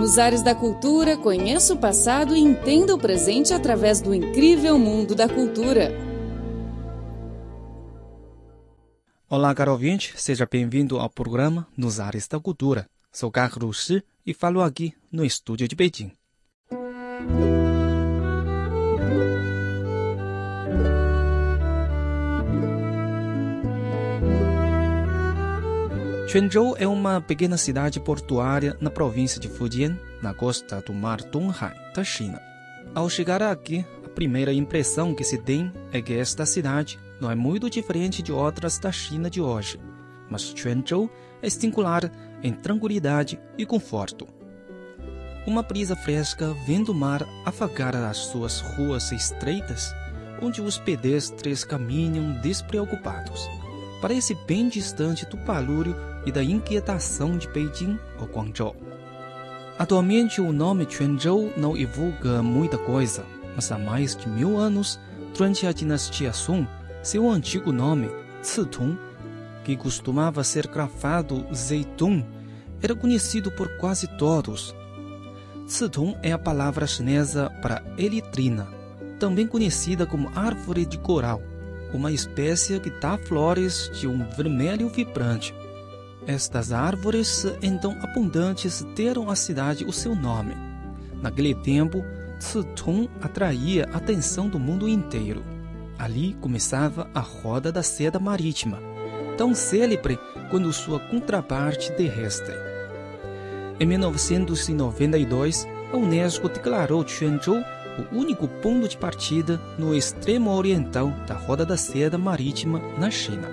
Nos ares da cultura, conheça o passado e entenda o presente através do incrível mundo da cultura. Olá, caro ouvinte, seja bem-vindo ao programa Nos Ares da Cultura. Sou Carlos Shi e falo aqui no estúdio de Beijing. Quanzhou é uma pequena cidade portuária na província de Fujian, na costa do mar Donghai, da China. Ao chegar aqui, a primeira impressão que se tem é que esta cidade não é muito diferente de outras da China de hoje, mas Quanzhou é singular em tranquilidade e conforto. Uma brisa fresca vem do mar afagar as suas ruas estreitas, onde os pedestres caminham despreocupados. Parece bem distante do barulho e da inquietação de Beijing ou Guangzhou. Atualmente, o nome Quanzhou não evoca muita coisa, mas há mais de mil anos, durante a dinastia Song, seu antigo nome, Citong, que costumava ser grafado Zeitung, era conhecido por quase todos. Citong é a palavra chinesa para elitrina, também conhecida como árvore de coral, uma espécie que dá flores de um vermelho vibrante. Estas árvores, então abundantes, deram à cidade o seu nome. Naquele tempo, Citong atraía a atenção do mundo inteiro. Ali começava a roda da seda marítima, tão célebre quanto sua contraparte terrestre. Em 1992, a Unesco declarou Quanzhou o único ponto de partida no extremo oriental da roda da seda marítima na China.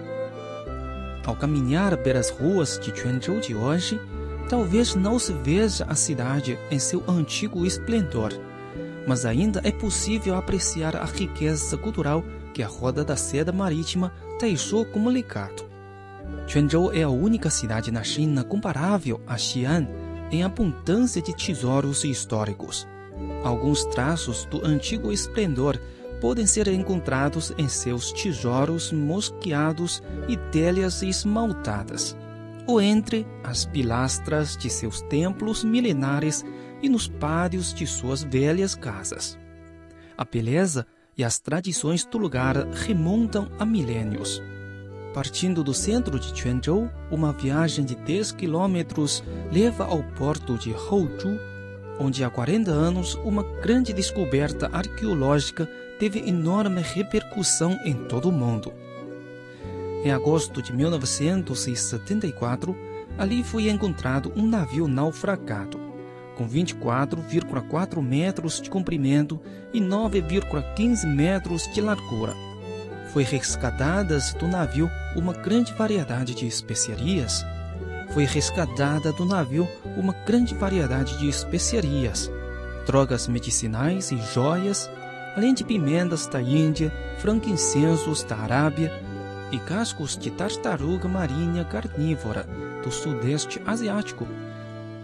Ao caminhar pelas ruas de Quanzhou de hoje, talvez não se veja a cidade em seu antigo esplendor, mas ainda é possível apreciar a riqueza cultural que a Roda da Seda Marítima deixou como legado. Quanzhou é a única cidade na China comparável a Xi'an em abundância de tesouros históricos. Alguns traços do antigo esplendor podem ser encontrados em seus tijolos mosqueados e telhas esmaltadas, ou entre as pilastras de seus templos milenares e nos pátios de suas velhas casas. A beleza e as tradições do lugar remontam a milênios. Partindo do centro de Quanzhou, uma viagem de 10 quilômetros leva ao porto de Houzhou, onde há 40 anos uma grande descoberta arqueológica teve enorme repercussão em todo o mundo. Em agosto de 1974, ali foi encontrado um navio naufragado, com 24,4 metros de comprimento e 9,15 metros de largura. Foi resgatadas do navio uma grande variedade de especiarias. Foi resgatada do navio uma grande variedade de especiarias, drogas medicinais e joias, além de pimentas da Índia, frankincensos da Arábia e cascos de tartaruga marinha carnívora do Sudeste Asiático.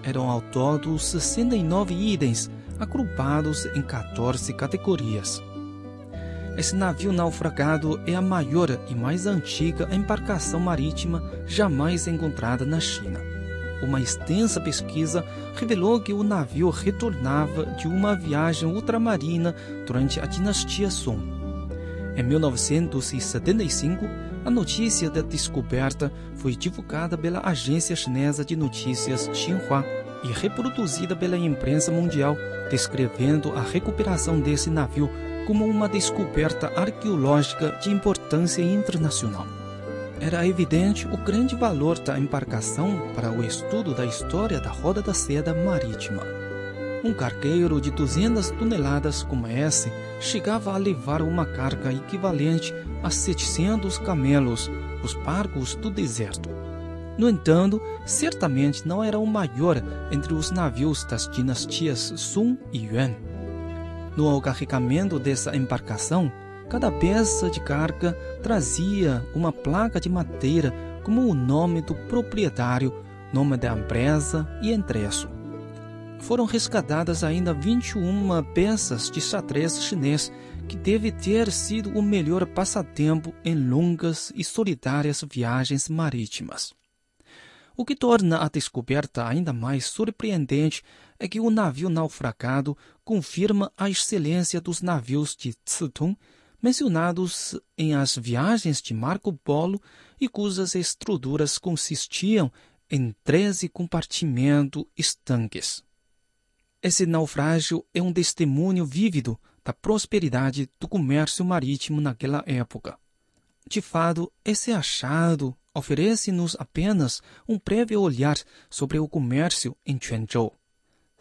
Eram ao todo 69 itens, agrupados em 14 categorias. Esse navio naufragado é a maior e mais antiga embarcação marítima jamais encontrada na China. Uma extensa pesquisa revelou que o navio retornava de uma viagem ultramarina durante a dinastia Song. Em 1975, a notícia da descoberta foi divulgada pela agência chinesa de notícias Xinhua e reproduzida pela imprensa mundial, descrevendo a recuperação desse navio como uma descoberta arqueológica de importância internacional. Era evidente o grande valor da embarcação para o estudo da história da roda da seda marítima. Um cargueiro de 200 toneladas como esse chegava a levar uma carga equivalente a 700 camelos, os barcos do deserto. No entanto, certamente não era o maior entre os navios das dinastias Sung e Yuan. No carregamento dessa embarcação, cada peça de carga trazia uma placa de madeira como o nome do proprietário, nome da empresa e endereço. Foram resgatadas ainda 21 peças de xadrez chinês, que deve ter sido o melhor passatempo em longas e solitárias viagens marítimas. O que torna a descoberta ainda mais surpreendente é que o navio naufragado confirma a excelência dos navios de Tsutung mencionados em As Viagens de Marco Polo e cujas estruturas consistiam em 13 compartimentos estanques. Esse naufrágio é um testemunho vívido da prosperidade do comércio marítimo naquela época. De fato, esse achado oferece-nos apenas um prévio olhar sobre o comércio em Quanzhou.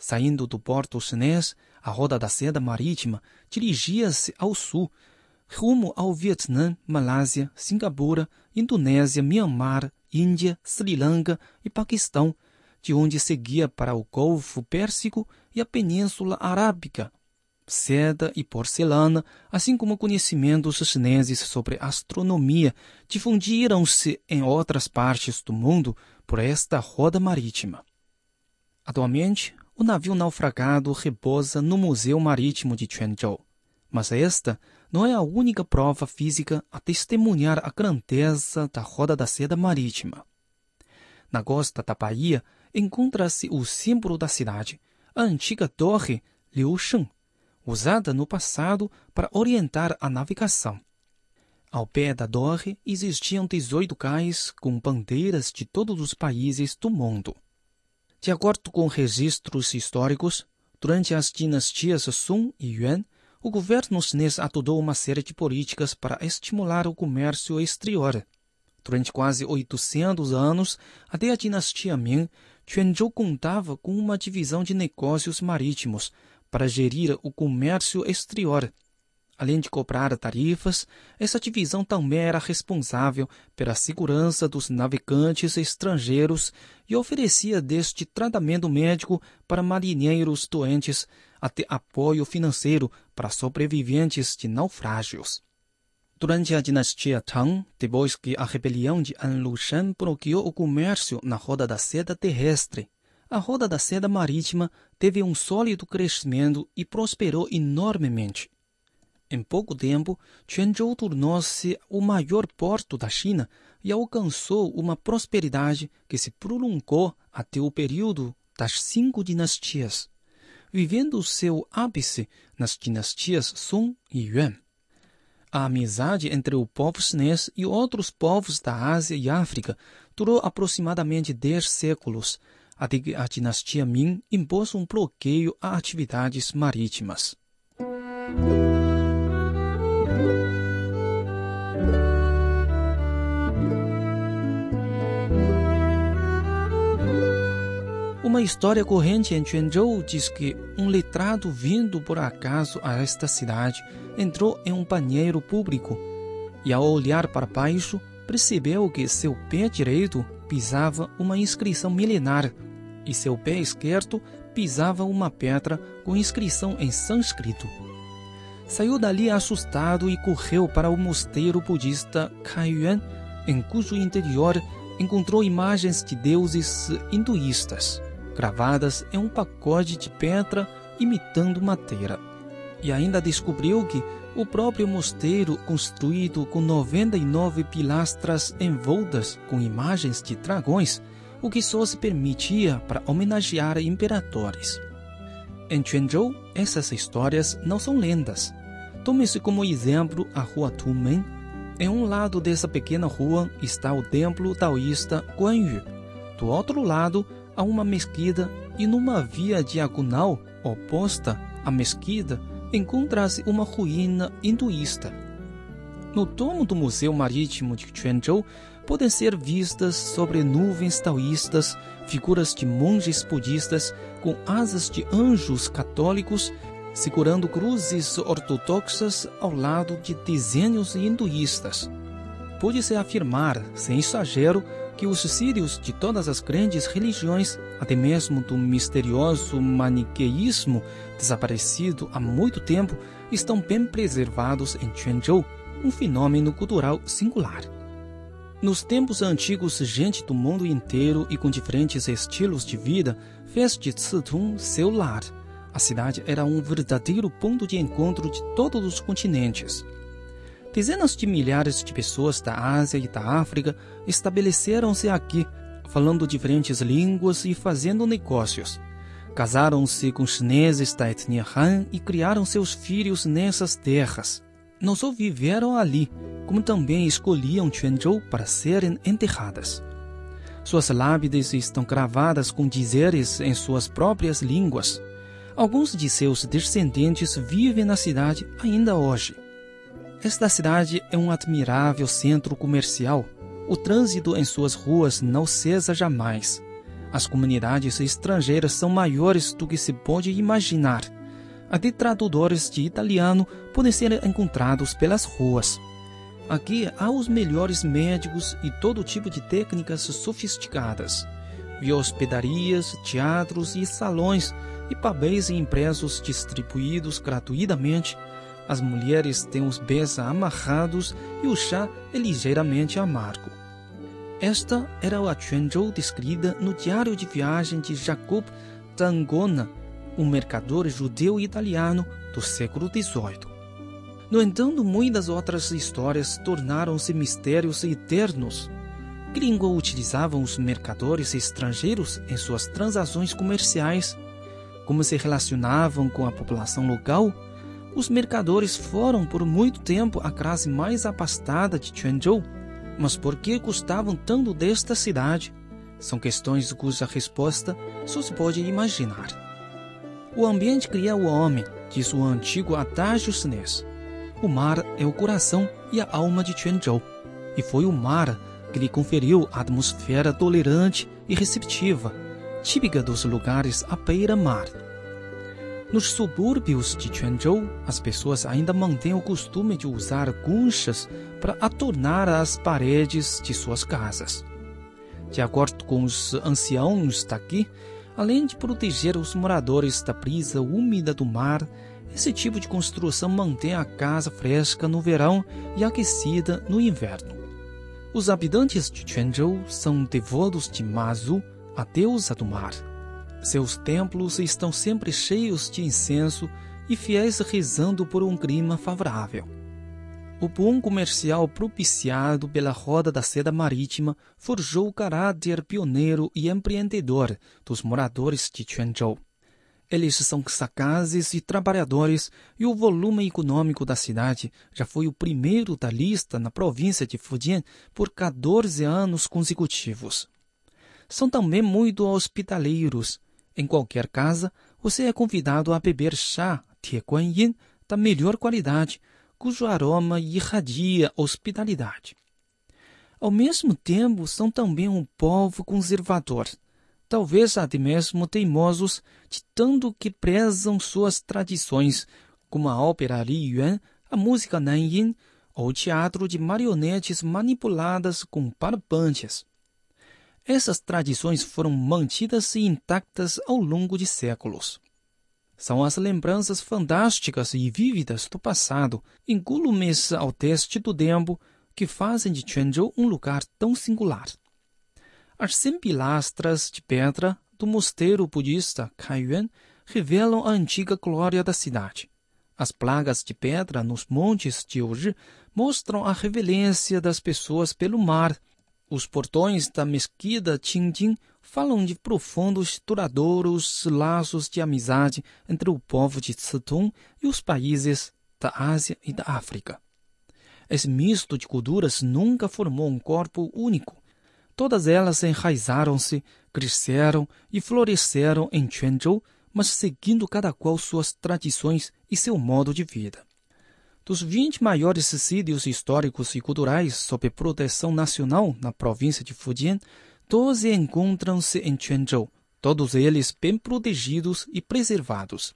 Saindo do porto chinês, a roda da seda marítima dirigia-se ao sul, rumo ao Vietnã, Malásia, Singapura, Indonésia, Myanmar, Índia, Sri Lanka e Paquistão, de onde seguia para o Golfo Pérsico e a Península Arábica. Seda e porcelana, assim como conhecimentos chineses sobre astronomia, difundiram-se em outras partes do mundo por esta roda marítima. Atualmente, o navio naufragado repousa no Museu Marítimo de Quanzhou, mas esta não é a única prova física a testemunhar a grandeza da roda da seda marítima. Na costa da Bahia encontra-se o símbolo da cidade, a antiga torre Liu Sheng, usada no passado para orientar a navegação. Ao pé da torre existiam 18 cais com bandeiras de todos os países do mundo. De acordo com registros históricos, durante as dinastias Song e Yuan, o governo chinês adotou uma série de políticas para estimular o comércio exterior. Durante quase 800 anos, até a dinastia Ming, Quanzhou contava com uma divisão de negócios marítimos para gerir o comércio exterior. Além de cobrar tarifas, essa divisão também era responsável pela segurança dos navegantes estrangeiros e oferecia desde tratamento médico para marinheiros doentes até apoio financeiro para sobreviventes de naufrágios. Durante a dinastia Tang, depois que a rebelião de An Lushan bloqueou o comércio na roda da seda terrestre, a roda da seda marítima teve um sólido crescimento e prosperou enormemente. Em pouco tempo, Quanzhou tornou-se o maior porto da China e alcançou uma prosperidade que se prolongou até o período das cinco dinastias vivendo seu ápice nas dinastias Song e Yuan. A amizade entre o povo chinês e outros povos da Ásia e África durou aproximadamente dez séculos, até que a dinastia Ming impôs um bloqueio a atividades marítimas. Uma história corrente em Quanzhou diz que um letrado vindo por acaso a esta cidade entrou em um banheiro público e, ao olhar para baixo, percebeu que seu pé direito pisava uma inscrição milenar e seu pé esquerdo pisava uma pedra com inscrição em sânscrito. Saiu dali assustado e correu para o mosteiro budista Kaiyuan, em cujo interior encontrou imagens de deuses hinduístas gravadas em um pacote de pedra imitando madeira. E ainda descobriu que o próprio mosteiro, construído com 99 pilastras envoltas com imagens de dragões, o que só se permitia para homenagear imperadores. Em Quanzhou, essas histórias não são lendas. Tome-se como exemplo a rua Tumen. Em um lado dessa pequena rua está o templo taoísta Guanyu. Do outro lado, a uma mesquita e numa via diagonal oposta à mesquita encontra-se uma ruína hinduísta. No tomo do Museu Marítimo de Quanzhou podem ser vistas sobre nuvens taoístas figuras de monges budistas com asas de anjos católicos segurando cruzes ortodoxas ao lado de desenhos hinduístas. Pode-se afirmar, sem exagero, que os sírios de todas as grandes religiões, até mesmo do misterioso maniqueísmo desaparecido há muito tempo, estão bem preservados em Quanzhou, um fenômeno cultural singular. Nos tempos antigos, gente do mundo inteiro e com diferentes estilos de vida fez de Citung seu lar. A cidade era um verdadeiro ponto de encontro de todos os continentes. Dezenas de milhares de pessoas da Ásia e da África estabeleceram-se aqui, falando diferentes línguas e fazendo negócios. Casaram-se com chineses da etnia Han e criaram seus filhos nessas terras. Não só viveram ali, como também escolhiam Quanzhou para serem enterradas. Suas lápides estão gravadas com dizeres em suas próprias línguas. Alguns de seus descendentes vivem na cidade ainda hoje. Esta cidade é um admirável centro comercial. O trânsito em suas ruas não cessa jamais. As comunidades estrangeiras são maiores do que se pode imaginar. Até tradutores de italiano podem ser encontrados pelas ruas. Aqui há os melhores médicos e todo tipo de técnicas sofisticadas. Vi hospedarias, teatros e salões e papéis impressos distribuídos gratuitamente. As mulheres têm os pés amarrados e o chá é ligeiramente amargo. Esta era a Quanzhou descrita no diário de viagem de Jacob Tangona, um mercador judeu italiano do século XVIII. No entanto, muitas outras histórias tornaram-se mistérios eternos. Língua utilizavam os mercadores estrangeiros em suas transações comerciais? Como se relacionavam com a população local? Os mercadores foram por muito tempo a classe mais afastada de Quanzhou mas por que gostavam tanto desta cidade? São questões cuja resposta só se pode imaginar. O ambiente cria o homem, diz o antigo adágio chinês. O mar é o coração e a alma de Quanzhou, e foi o mar que lhe conferiu a atmosfera tolerante e receptiva, típica dos lugares à beira-mar. Nos subúrbios de Quanzhou, as pessoas ainda mantêm o costume de usar conchas para adornar as paredes de suas casas. De acordo com os anciãos daqui, além de proteger os moradores da brisa úmida do mar, esse tipo de construção mantém a casa fresca no verão e aquecida no inverno. Os habitantes de Quanzhou são devotos de Mazu, a deusa do mar. Seus templos estão sempre cheios de incenso e fiéis rezando por um clima favorável. O boom comercial propiciado pela roda da seda marítima forjou o caráter pioneiro e empreendedor dos moradores de Quanzhou. Eles são sagazes e trabalhadores, e o volume econômico da cidade já foi o primeiro da lista na província de Fujian por 14 anos consecutivos. São também muito hospitaleiros, em qualquer casa, você é convidado a beber chá Tie Guan Yin da melhor qualidade, cujo aroma irradia hospitalidade. Ao mesmo tempo, são também um povo conservador, talvez até mesmo teimosos, de tanto que prezam suas tradições, como a ópera Li Yuan, a música Nanyin ou o teatro de marionetes manipuladas com barbantes. Essas tradições foram mantidas intactas ao longo de séculos. São as lembranças fantásticas e vívidas do passado, incólumes ao teste do tempo, que fazem de Quanzhou um lugar tão singular. As cem pilastras de pedra do mosteiro budista Kaiyuan revelam a antiga glória da cidade. As plagas de pedra nos montes de hoje mostram a reverência das pessoas pelo mar os portões da mesquita Qingjin falam de profundos duradouros laços de amizade entre o povo de Tsetung e os países da Ásia e da África. Esse misto de culturas nunca formou um corpo único. Todas elas enraizaram-se, cresceram e floresceram em Quanzhou, mas seguindo cada qual suas tradições e seu modo de vida. Dos 20 maiores sítios históricos e culturais sob proteção nacional na província de Fujian, 12 encontram-se em Quanzhou, todos eles bem protegidos e preservados.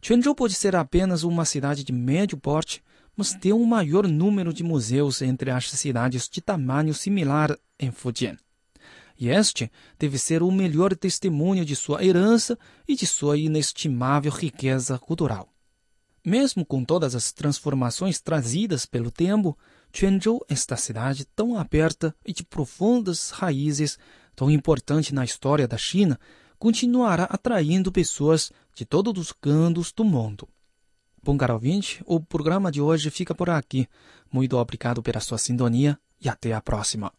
Quanzhou pode ser apenas uma cidade de médio porte, mas tem um maior número de museus entre as cidades de tamanho similar em Fujian. E este deve ser o melhor testemunho de sua herança e de sua inestimável riqueza cultural. Mesmo com todas as transformações trazidas pelo tempo, Quanzhou, esta cidade tão aberta e de profundas raízes, tão importante na história da China, continuará atraindo pessoas de todos os cantos do mundo. Bom, caro ouvinte, o programa de hoje fica por aqui. Muito obrigado pela sua sintonia e até a próxima.